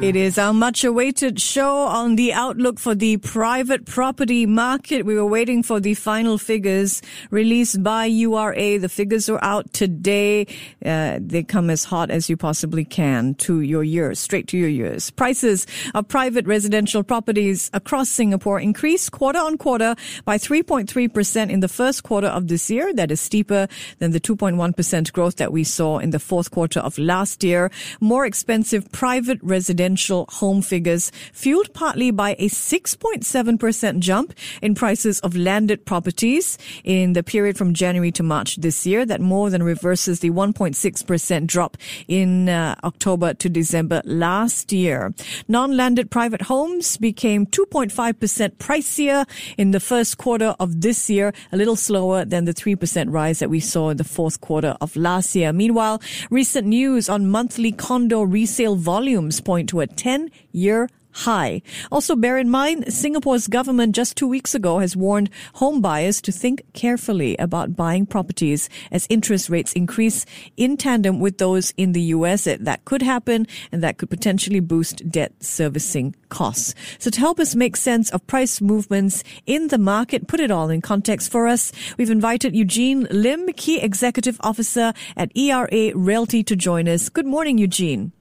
It is our much awaited show on the outlook for the private property market. We were waiting for the final figures released by URA. The figures are out today. Uh, they come as hot as you possibly can to your ears, straight to your ears. Prices of private residential properties across Singapore increased quarter on quarter by 3.3% in the first quarter of this year. That is steeper than the 2.1% growth that we saw in the fourth quarter of last year. More expensive private residential residential home figures, fueled partly by a 6.7% jump in prices of landed properties in the period from January to March this year. That more than reverses the 1.6% drop in uh, October to December last year. Non-landed private homes became 2.5% pricier in the first quarter of this year, a little slower than the 3% rise that we saw in the fourth quarter of last year. Meanwhile, recent news on monthly condo resale volumes point to a 10 year high. Also bear in mind, Singapore's government just two weeks ago has warned home buyers to think carefully about buying properties as interest rates increase in tandem with those in the US. That could happen and that could potentially boost debt servicing costs. So to help us make sense of price movements in the market, put it all in context for us, we've invited Eugene Lim, Key Executive Officer at ERA Realty to join us. Good morning, Eugene.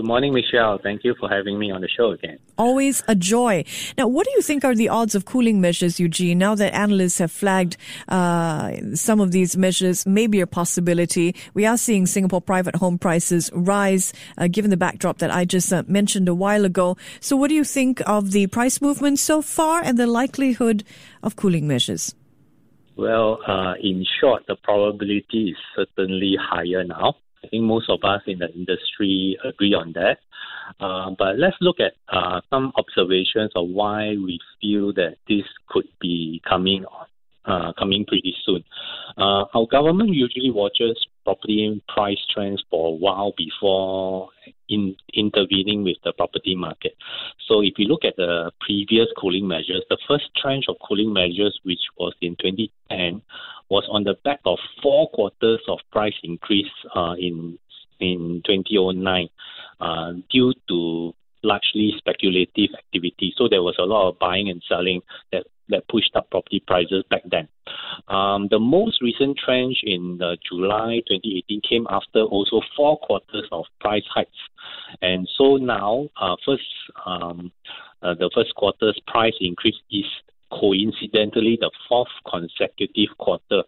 Good morning, Michelle. Thank you for having me on the show again. Always a joy. Now, what do you think are the odds of cooling measures, Eugene? Now that analysts have flagged uh, some of these measures may be a possibility, we are seeing Singapore private home prices rise, uh, given the backdrop that I just uh, mentioned a while ago. So, what do you think of the price movement so far and the likelihood of cooling measures? Well, uh, in short, the probability is certainly higher now. I think most of us in the industry agree on that. Uh, but let's look at uh, some observations of why we feel that this could be coming uh, coming pretty soon. Uh, our government usually watches property price trends for a while before in, intervening with the property market. So if you look at the previous cooling measures, the first tranche of cooling measures, which was in 2010, was on the back of four quarters of price increase uh, in in 2009 uh, due to largely speculative activity. So there was a lot of buying and selling that that pushed up property prices back then. Um, the most recent trend in uh, July 2018 came after also four quarters of price hikes, and so now uh, first um, uh, the first quarter's price increase is coincidentally the fourth consecutive quarter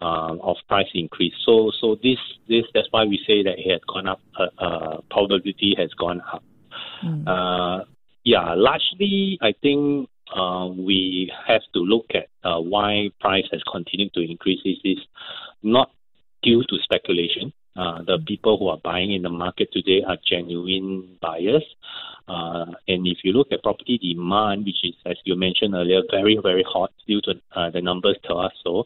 uh, of price increase. So so this this that's why we say that it has gone up. Uh, uh, probability has gone up. Mm. Uh, yeah, largely I think uh, we have to look at uh, why price has continued to increase. This is not due to speculation. Uh, the people who are buying in the market today are genuine buyers. Uh, and if you look at property demand, which is, as you mentioned earlier, very, very hot due to uh, the numbers tell us so,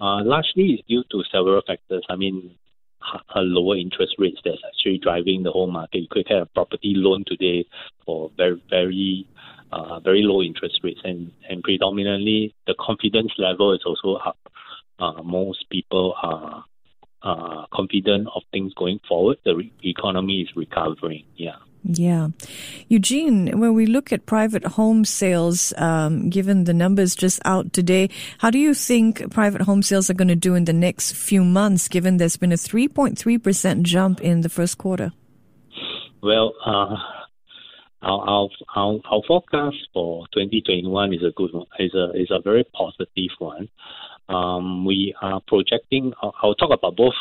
uh, largely is due to several factors. I mean, a lower interest rates that's actually driving the whole market. You could have a property loan today for very, very uh, very low interest rates, and, and predominantly the confidence level is also up. Uh, most people are uh, confident of things going forward. The re- economy is recovering. Yeah. Yeah. Eugene, when we look at private home sales, um, given the numbers just out today, how do you think private home sales are going to do in the next few months, given there's been a 3.3% jump in the first quarter? Well, uh, our, our, our, our forecast for 2021 is a good one, is a, is a very positive one. Um, we are projecting, I'll, I'll talk about both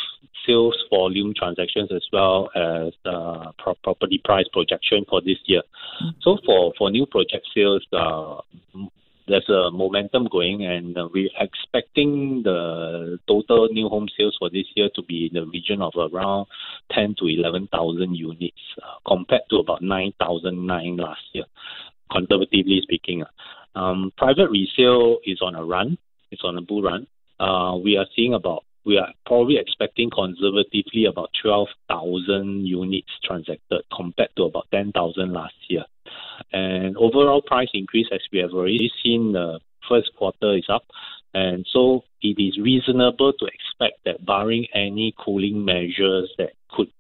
sales volume transactions as well as the pro- property price projection for this year. Mm-hmm. So for, for new project sales, uh, there's a momentum going, and uh, we're expecting the total new home sales for this year to be in the region of around 10 to 11,000 units, uh, compared to about 9,009 last year, conservatively speaking. Um, private resale is on a run, it's on a bull run. Uh, we are seeing about we are probably expecting conservatively about 12,000 units transacted compared to about 10,000 last year. And overall price increase, as we have already seen, the first quarter is up. And so it is reasonable to expect that barring any cooling measures that could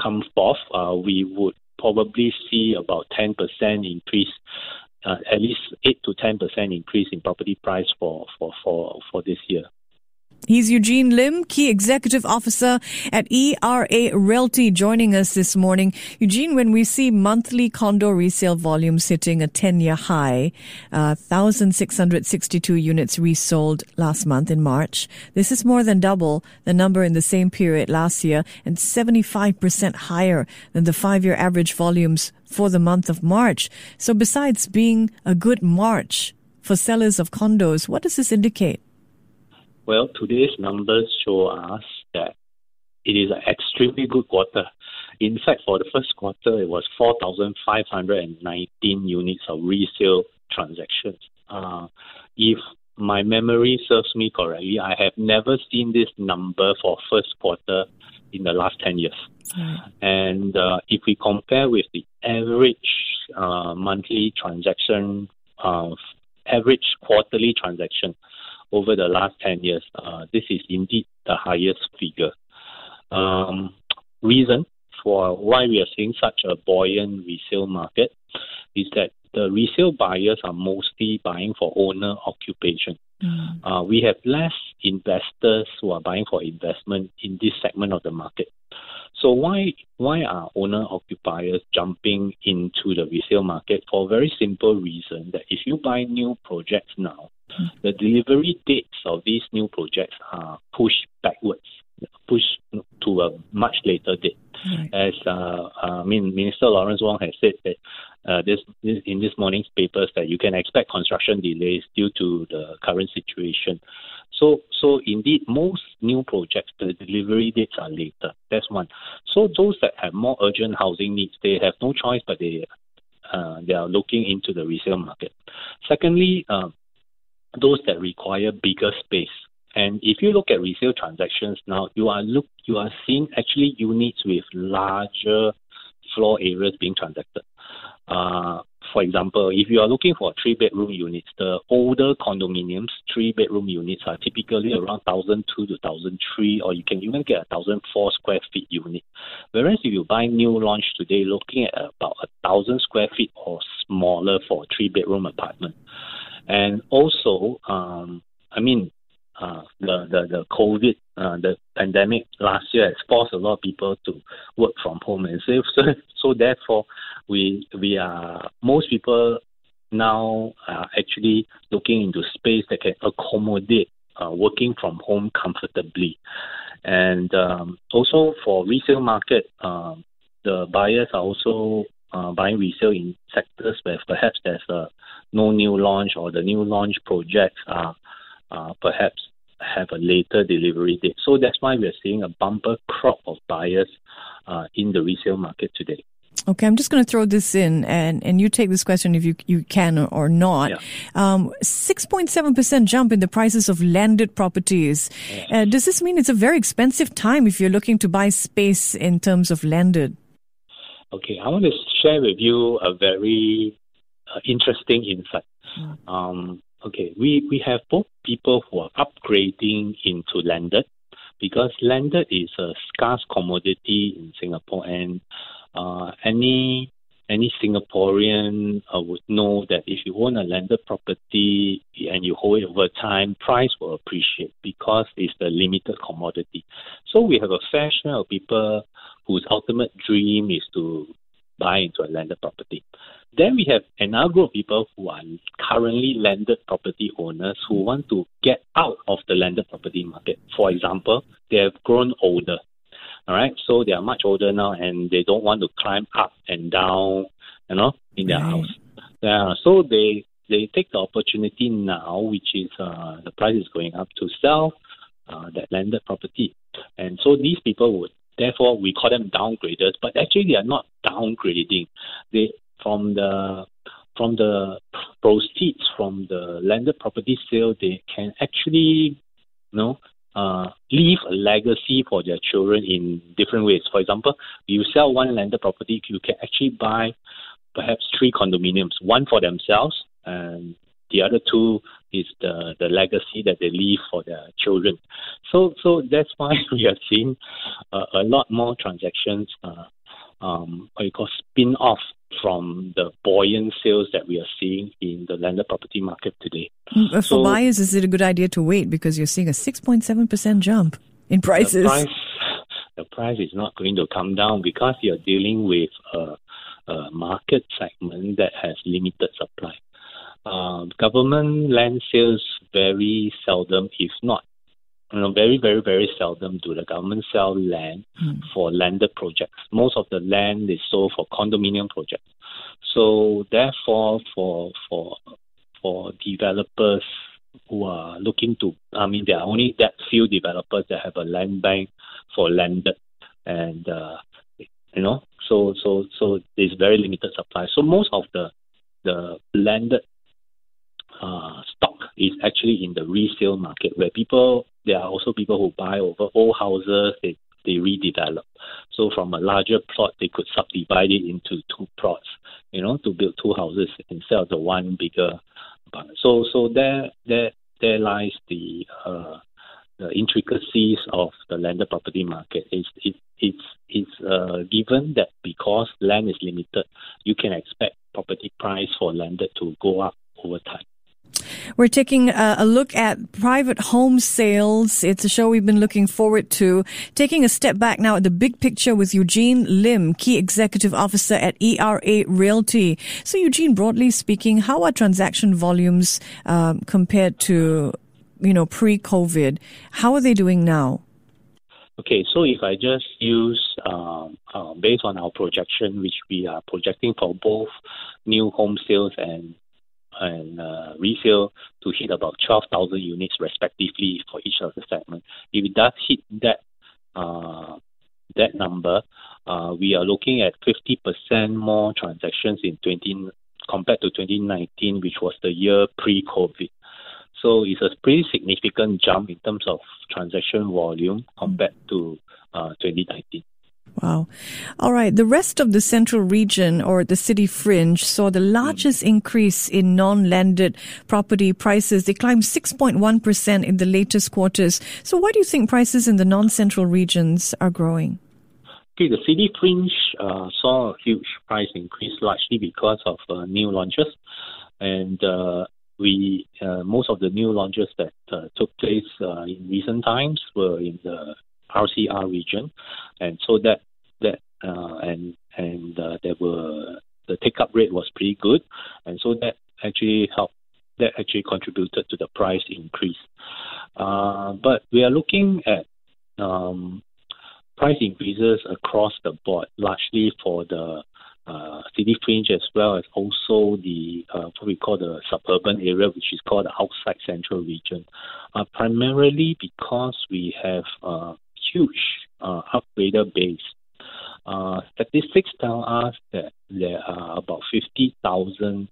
come forth, uh, we would probably see about 10% increase, uh, at least 8 to 10% increase in property price for, for, for, for this year. He's Eugene Lim, Key Executive Officer at ERA Realty, joining us this morning. Eugene, when we see monthly condo resale volumes hitting a 10 year high, uh, 1,662 units resold last month in March. This is more than double the number in the same period last year and 75% higher than the five year average volumes for the month of March. So besides being a good March for sellers of condos, what does this indicate? Well, today's numbers show us that it is an extremely good quarter. In fact, for the first quarter, it was 4,519 units of resale transactions. Uh, if my memory serves me correctly, I have never seen this number for first quarter in the last 10 years. Mm. And uh, if we compare with the average uh, monthly transaction, uh, average quarterly transaction over the last 10 years. Uh, this is indeed the highest figure. Um, reason for why we are seeing such a buoyant resale market is that the resale buyers are mostly buying for owner occupation. Mm. Uh, we have less investors who are buying for investment in this segment of the market. So why why are owner occupiers jumping into the resale market for a very simple reason that if you buy new projects now, the delivery dates of these new projects are pushed backwards, pushed to a much later date. Right. As uh, uh, I mean, Minister Lawrence Wong has said that uh, this, this, in this morning's papers that you can expect construction delays due to the current situation. So, so indeed, most new projects the delivery dates are later. That's one. So those that have more urgent housing needs, they have no choice, but they uh, they are looking into the resale market. Secondly, uh, those that require bigger space. And if you look at resale transactions now, you are look you are seeing actually units with larger floor areas being transacted. Uh, for example, if you are looking for three bedroom units, the older condominiums, three bedroom units are typically around 1,002 to 1,003, or you can even get a 1,004 square feet unit. Whereas if you buy new launch today, looking at about a 1,000 square feet or smaller for a three bedroom apartment. And also, um, I mean, uh, the, the, the COVID, uh, the pandemic last year has forced a lot of people to work from home. And so, so, so therefore, we, we are, most people now are actually looking into space that can accommodate uh, working from home comfortably. And um, also for resale market, um, the buyers are also uh, buying resale in sectors where perhaps there's a no new launch or the new launch projects are uh, perhaps have a later delivery date. So that's why we're seeing a bumper crop of buyers uh, in the resale market today. Okay, I'm just going to throw this in, and, and you take this question if you you can or, not. Yeah. Um, 6.7% jump in the prices of landed properties. Yeah. Uh, does this mean it's a very expensive time if you're looking to buy space in terms of landed? Okay, I want to share with you a very uh, interesting insight. Mm. Um, okay, we, we have both people who are upgrading into landed because landed is a scarce commodity in Singapore, and uh, any any Singaporean uh, would know that if you own a landed property and you hold it over time, price will appreciate because it's the limited commodity. So we have a fair share of people whose ultimate dream is to buy into a landed property. Then we have another group of people who are currently landed property owners who want to get out of the landed property market. For example, they have grown older. All right, so they are much older now and they don't want to climb up and down, you know, in their right. house. Yeah, so they they take the opportunity now, which is uh, the price is going up to sell uh, that landed property, and so these people would Therefore, we call them downgraders, but actually they are not downgrading. They from the from the proceeds from the landed property sale, they can actually, you know, uh, leave a legacy for their children in different ways. For example, you sell one landed property, you can actually buy perhaps three condominiums, one for themselves and the other two is the, the legacy that they leave for their children. So so that's why we are seeing uh, a lot more transactions, uh, um, what you call spin off from the buoyant sales that we are seeing in the landed property market today. Mm, for so, buyers, is it a good idea to wait because you're seeing a 6.7% jump in prices? The price, the price is not going to come down because you're dealing with a, a market segment that has limited supply. Uh, government land sales very seldom, if not you know, very, very, very seldom do the government sell land mm. for landed projects. Most of the land is sold for condominium projects. So therefore, for for for developers who are looking to, I mean, there are only that few developers that have a land bank for landed, and uh, you know, so so so there's very limited supply. So most of the the landed uh, stock is actually in the resale market where people there are also people who buy over old houses they they redevelop so from a larger plot they could subdivide it into two plots you know to build two houses instead of the one bigger but so so there there there lies the uh, the intricacies of the landed property market. It's it, it's it's uh, given that because land is limited, you can expect property price for landed to go up over time. We're taking a, a, look at private home sales. It's a show we've been looking forward to. Taking a step back now at the big picture with Eugene Lim, Key Executive Officer at ERA Realty. So, Eugene, broadly speaking, how are transaction volumes um, compared to, you know, pre-COVID? How are they doing now? Okay, so if I just use um, uh, based on our projection, which we are projecting for both new home sales and and uh, resale to hit about 12,000 units respectively for each of the segments. If it does hit that uh, that number, uh, we are looking at 50% more transactions in 20 compared to 2019, which was the year pre-COVID. So it's a pretty significant jump in terms of transaction volume compared to uh, 2019. Wow. All right. The rest of the central region or the city fringe saw the largest mm. increase in non-landed property prices. They climbed 6.1% in the latest quarters. So why do you think prices in the non-central regions are growing? Okay, the city fringe uh, saw a huge price increase largely because of uh, new launches. And uh, we uh, most of the new launches that uh, took place uh, in recent times were in the RCR region, and so that that uh, and and uh, there were the take up rate was pretty good, and so that actually helped. That actually contributed to the price increase. Uh, but we are looking at um, price increases across the board, largely for the uh, city fringe as well as also the uh, what we call the suburban area, which is called the outside central region, uh, primarily because we have uh, huge uh, upgrader base. Uh, statistics tell us that there are about 50,000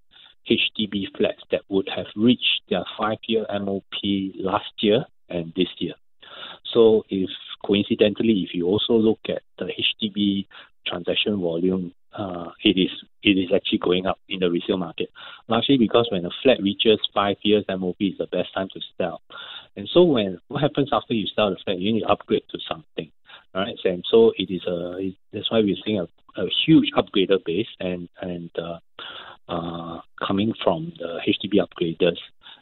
HDB flats that would have reached their five-year MOP last year and this year. So, if coincidentally, if you also look at the HDB transaction volume, uh, it is it is actually going up in the resale market, largely because when a flat reaches five years MOP is the best time to sell. And so when what happens after you sell the flat, you need to upgrade to something, right? And so it is a it, that's why we're seeing a, a huge upgrader base and and uh, uh, coming from the HDB upgraders.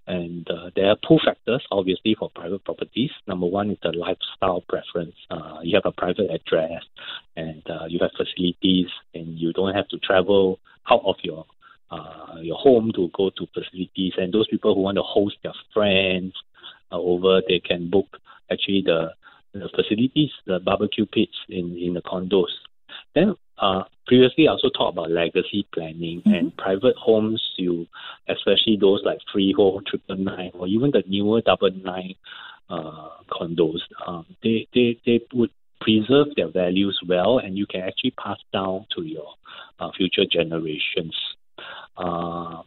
And uh, there are pull factors, obviously, for private properties. Number one is the lifestyle preference. Uh, you have a private address, and uh, you have facilities, and you don't have to travel out of your uh, your home to go to facilities. And those people who want to host their friends uh, over, they can book actually the, the facilities, the barbecue pits in in the condos. Then uh, previously, I also talked about legacy planning mm-hmm. and private homes. You, especially those like freehold, triple nine, or even the newer double nine uh, condos, um, they, they they would preserve their values well, and you can actually pass down to your uh, future generations. Uh,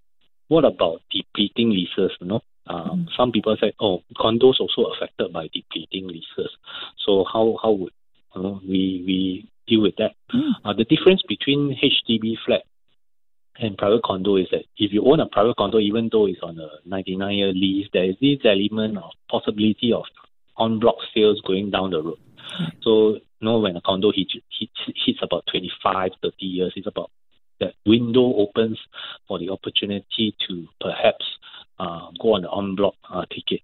what about depleting leases? You know, Um, Some people say, oh, condos also affected by depleting leases. So how how would we we deal with that? Uh, the difference between HDB flat and private condo is that if you own a private condo, even though it's on a 99 year lease, there is this element of possibility of en bloc sales going down the road. So, you know, when a condo hits, hits, hits about 25, 30 years, it's about that window opens for the opportunity to perhaps uh, go on the en bloc uh, ticket.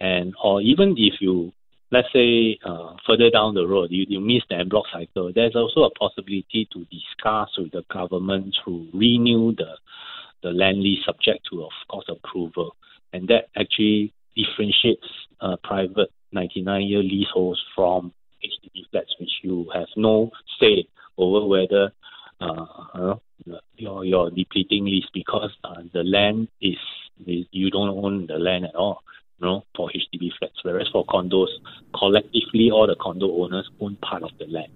And, or even if you let's say uh, further down the road you, you miss the en bloc cycle, there's also a possibility to discuss with the government to renew the the land lease subject to, of course, approval, and that actually differentiates uh, private 99-year leaseholds from HDB flats, which you have no say over whether uh, your your depleting lease because uh, the land is, is you don't own the land at all you know, for HDB flats. Whereas for condos, collectively, all the condo owners own part of the land.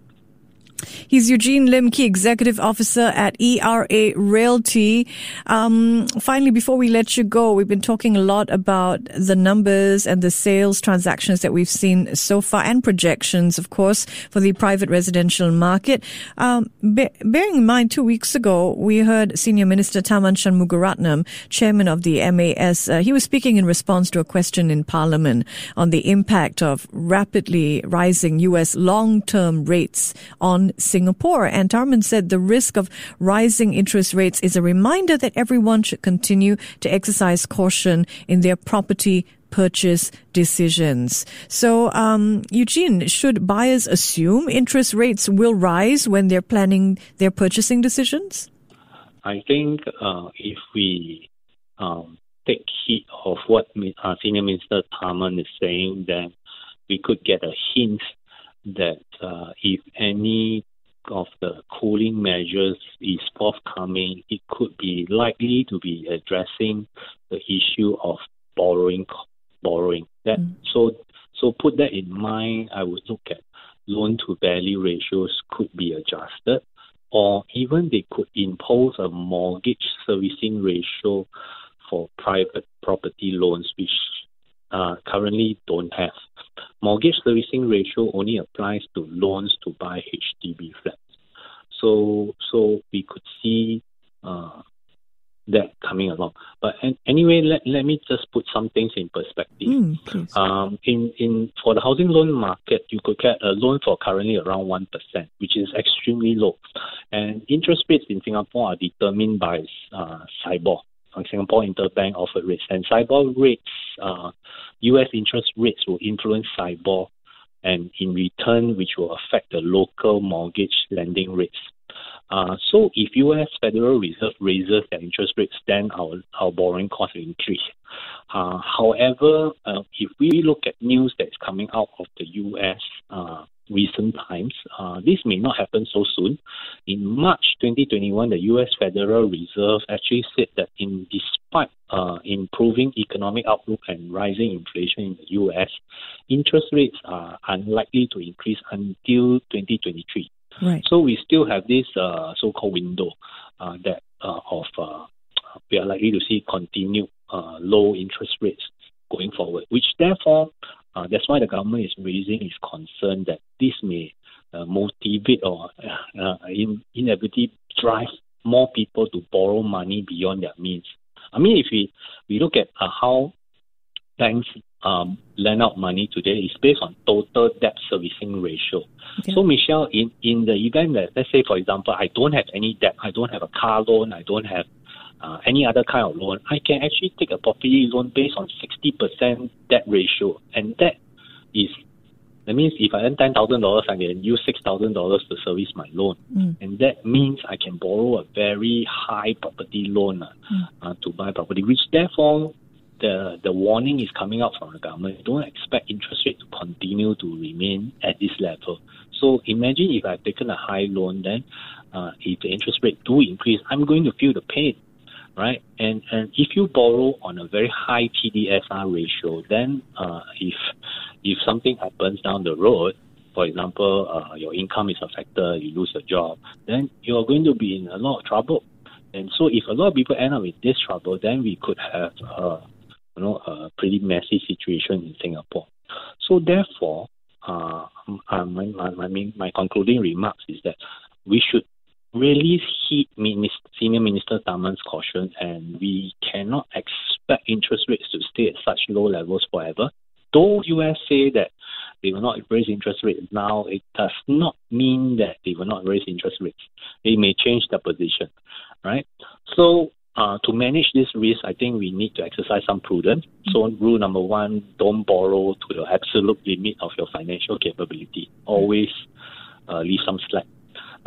He's Eugene Lim, Key Executive Officer at ERA Realty. Um, finally, before we let you go, we've been talking a lot about the numbers and the sales transactions that we've seen so far and projections, of course, for the private residential market. Um, be- bearing in mind, two weeks ago, we heard Senior Minister Tharman Shanmugaratnam, Chairman of the MAS, uh, he was speaking in response to a question in Parliament on the impact of rapidly rising U.S. long-term rates on Singapore. And Tharman said the risk of rising interest rates is a reminder that everyone should continue to exercise caution in their property purchase decisions. So, um, Eugene, should buyers assume interest rates will rise when they're planning their purchasing decisions? I think uh, if we um, take heed of what uh, Senior Minister Tharman is saying, then we could get a hint that uh, if any of the cooling measures is forthcoming, it could be likely to be addressing the issue of borrowing. Borrowing that mm. so so put that in mind. I would look at loan to value ratios could be adjusted, or even they could impose a mortgage servicing ratio for private property loans, which uh, currently don't have. Mortgage servicing ratio only applies to loans to buy HDB flats. So, so we could see uh, that coming along. But anyway, let, let me just put some things in perspective. Mm, um, in in for the housing loan market, you could get a loan for currently around one percent, which is extremely low. And interest rates in Singapore are determined by uh, SIBOR. Singapore Interbank Offered Rates. And SIBOR rates, uh, U.S. interest rates will influence SIBOR, and in return, which will affect the local mortgage lending rates. Uh, so if U.S. Federal Reserve raises their interest rates, then our, our borrowing costs will increase. Uh, however, uh, if we look at news that's coming out of the U.S. Recent times. Uh, this may not happen so soon. In March 2021, the U.S. Federal Reserve actually said that in despite uh, improving economic outlook and rising inflation in the U.S., interest rates are unlikely to increase until 2023. Right. So we still have this uh, so-called window uh, that uh, of uh, we are likely to see continued low interest rates going forward, which therefore uh, that's why the government is raising its concern that this may uh, motivate or uh, uh, in, inevitably drive more people to borrow money beyond their means. I mean, if we, we look at uh, how banks um, lend out money today, it's based on total debt servicing ratio. Okay. So, Michelle, in, in the event that, let's say, for example, I don't have any debt, I don't have a car loan, I don't have uh, any other kind of loan, I can actually take a property loan based on 60% debt ratio. And that is, that means if I earn $10,000, I can use $6,000 to service my loan. Mm. And that means I can borrow a very high property loan uh, mm. uh, to buy property, which therefore the, the warning is coming out from the government. Don't expect interest rate to continue to remain at this level. So imagine if I've taken a high loan, then uh, if the interest rate do increase, I'm going to feel the pain right? And and if you borrow on a very high TDSR ratio, then uh, if if something happens down the road, for example, uh, your income is affected, you lose your job, then you are going to be in a lot of trouble. And so, if a lot of people end up with this trouble, then we could have uh, you know, a pretty messy situation in Singapore. So therefore, uh, my, my, my, my concluding remarks is that we should really heed Minister, Senior Minister Tharman's caution, and we cannot expect interest rates to stay at such low levels forever. Though US say that they will not raise interest rates now, it does not mean that they will not raise interest rates. They may change their position, right? So uh, to manage this risk, I think we need to exercise some prudence. So, rule number one: don't borrow to the absolute limit of your financial capability. Always uh, leave some slack.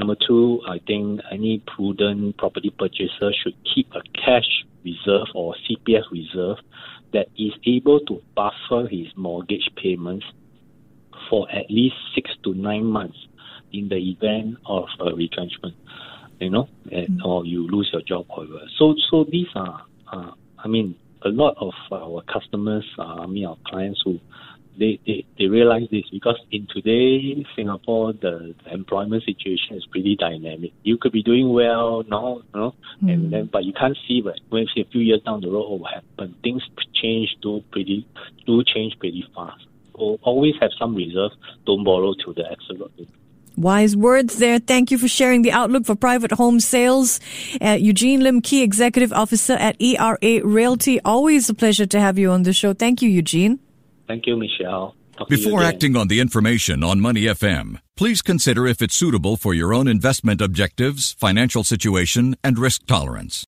Number two, I think any prudent property purchaser should keep a cash reserve or CPF reserve that is able to buffer his mortgage payments for at least six to nine months in the event of a retrenchment, you know, and, mm. or you lose your job, or so. So these are, uh, I mean, a lot of our customers, uh, I mean, our clients who they, they, they realize this because in today Singapore the, the employment situation is pretty dynamic. You could be doing well now, you know, mm. and then but you can't see but when a few years down the road what will happen. Things change do pretty do change pretty fast. So always have some reserve. Don't borrow to the absolute. Wise words there. Thank you for sharing the outlook for private home sales. Uh, Eugene Lim Key Executive Officer at ERA Realty. Always a pleasure to have you on the show. Thank you, Eugene. Thank you, Michelle. Talk Before acting on the information on Money FM, please consider if it's suitable for your own investment objectives, financial situation, and risk tolerance.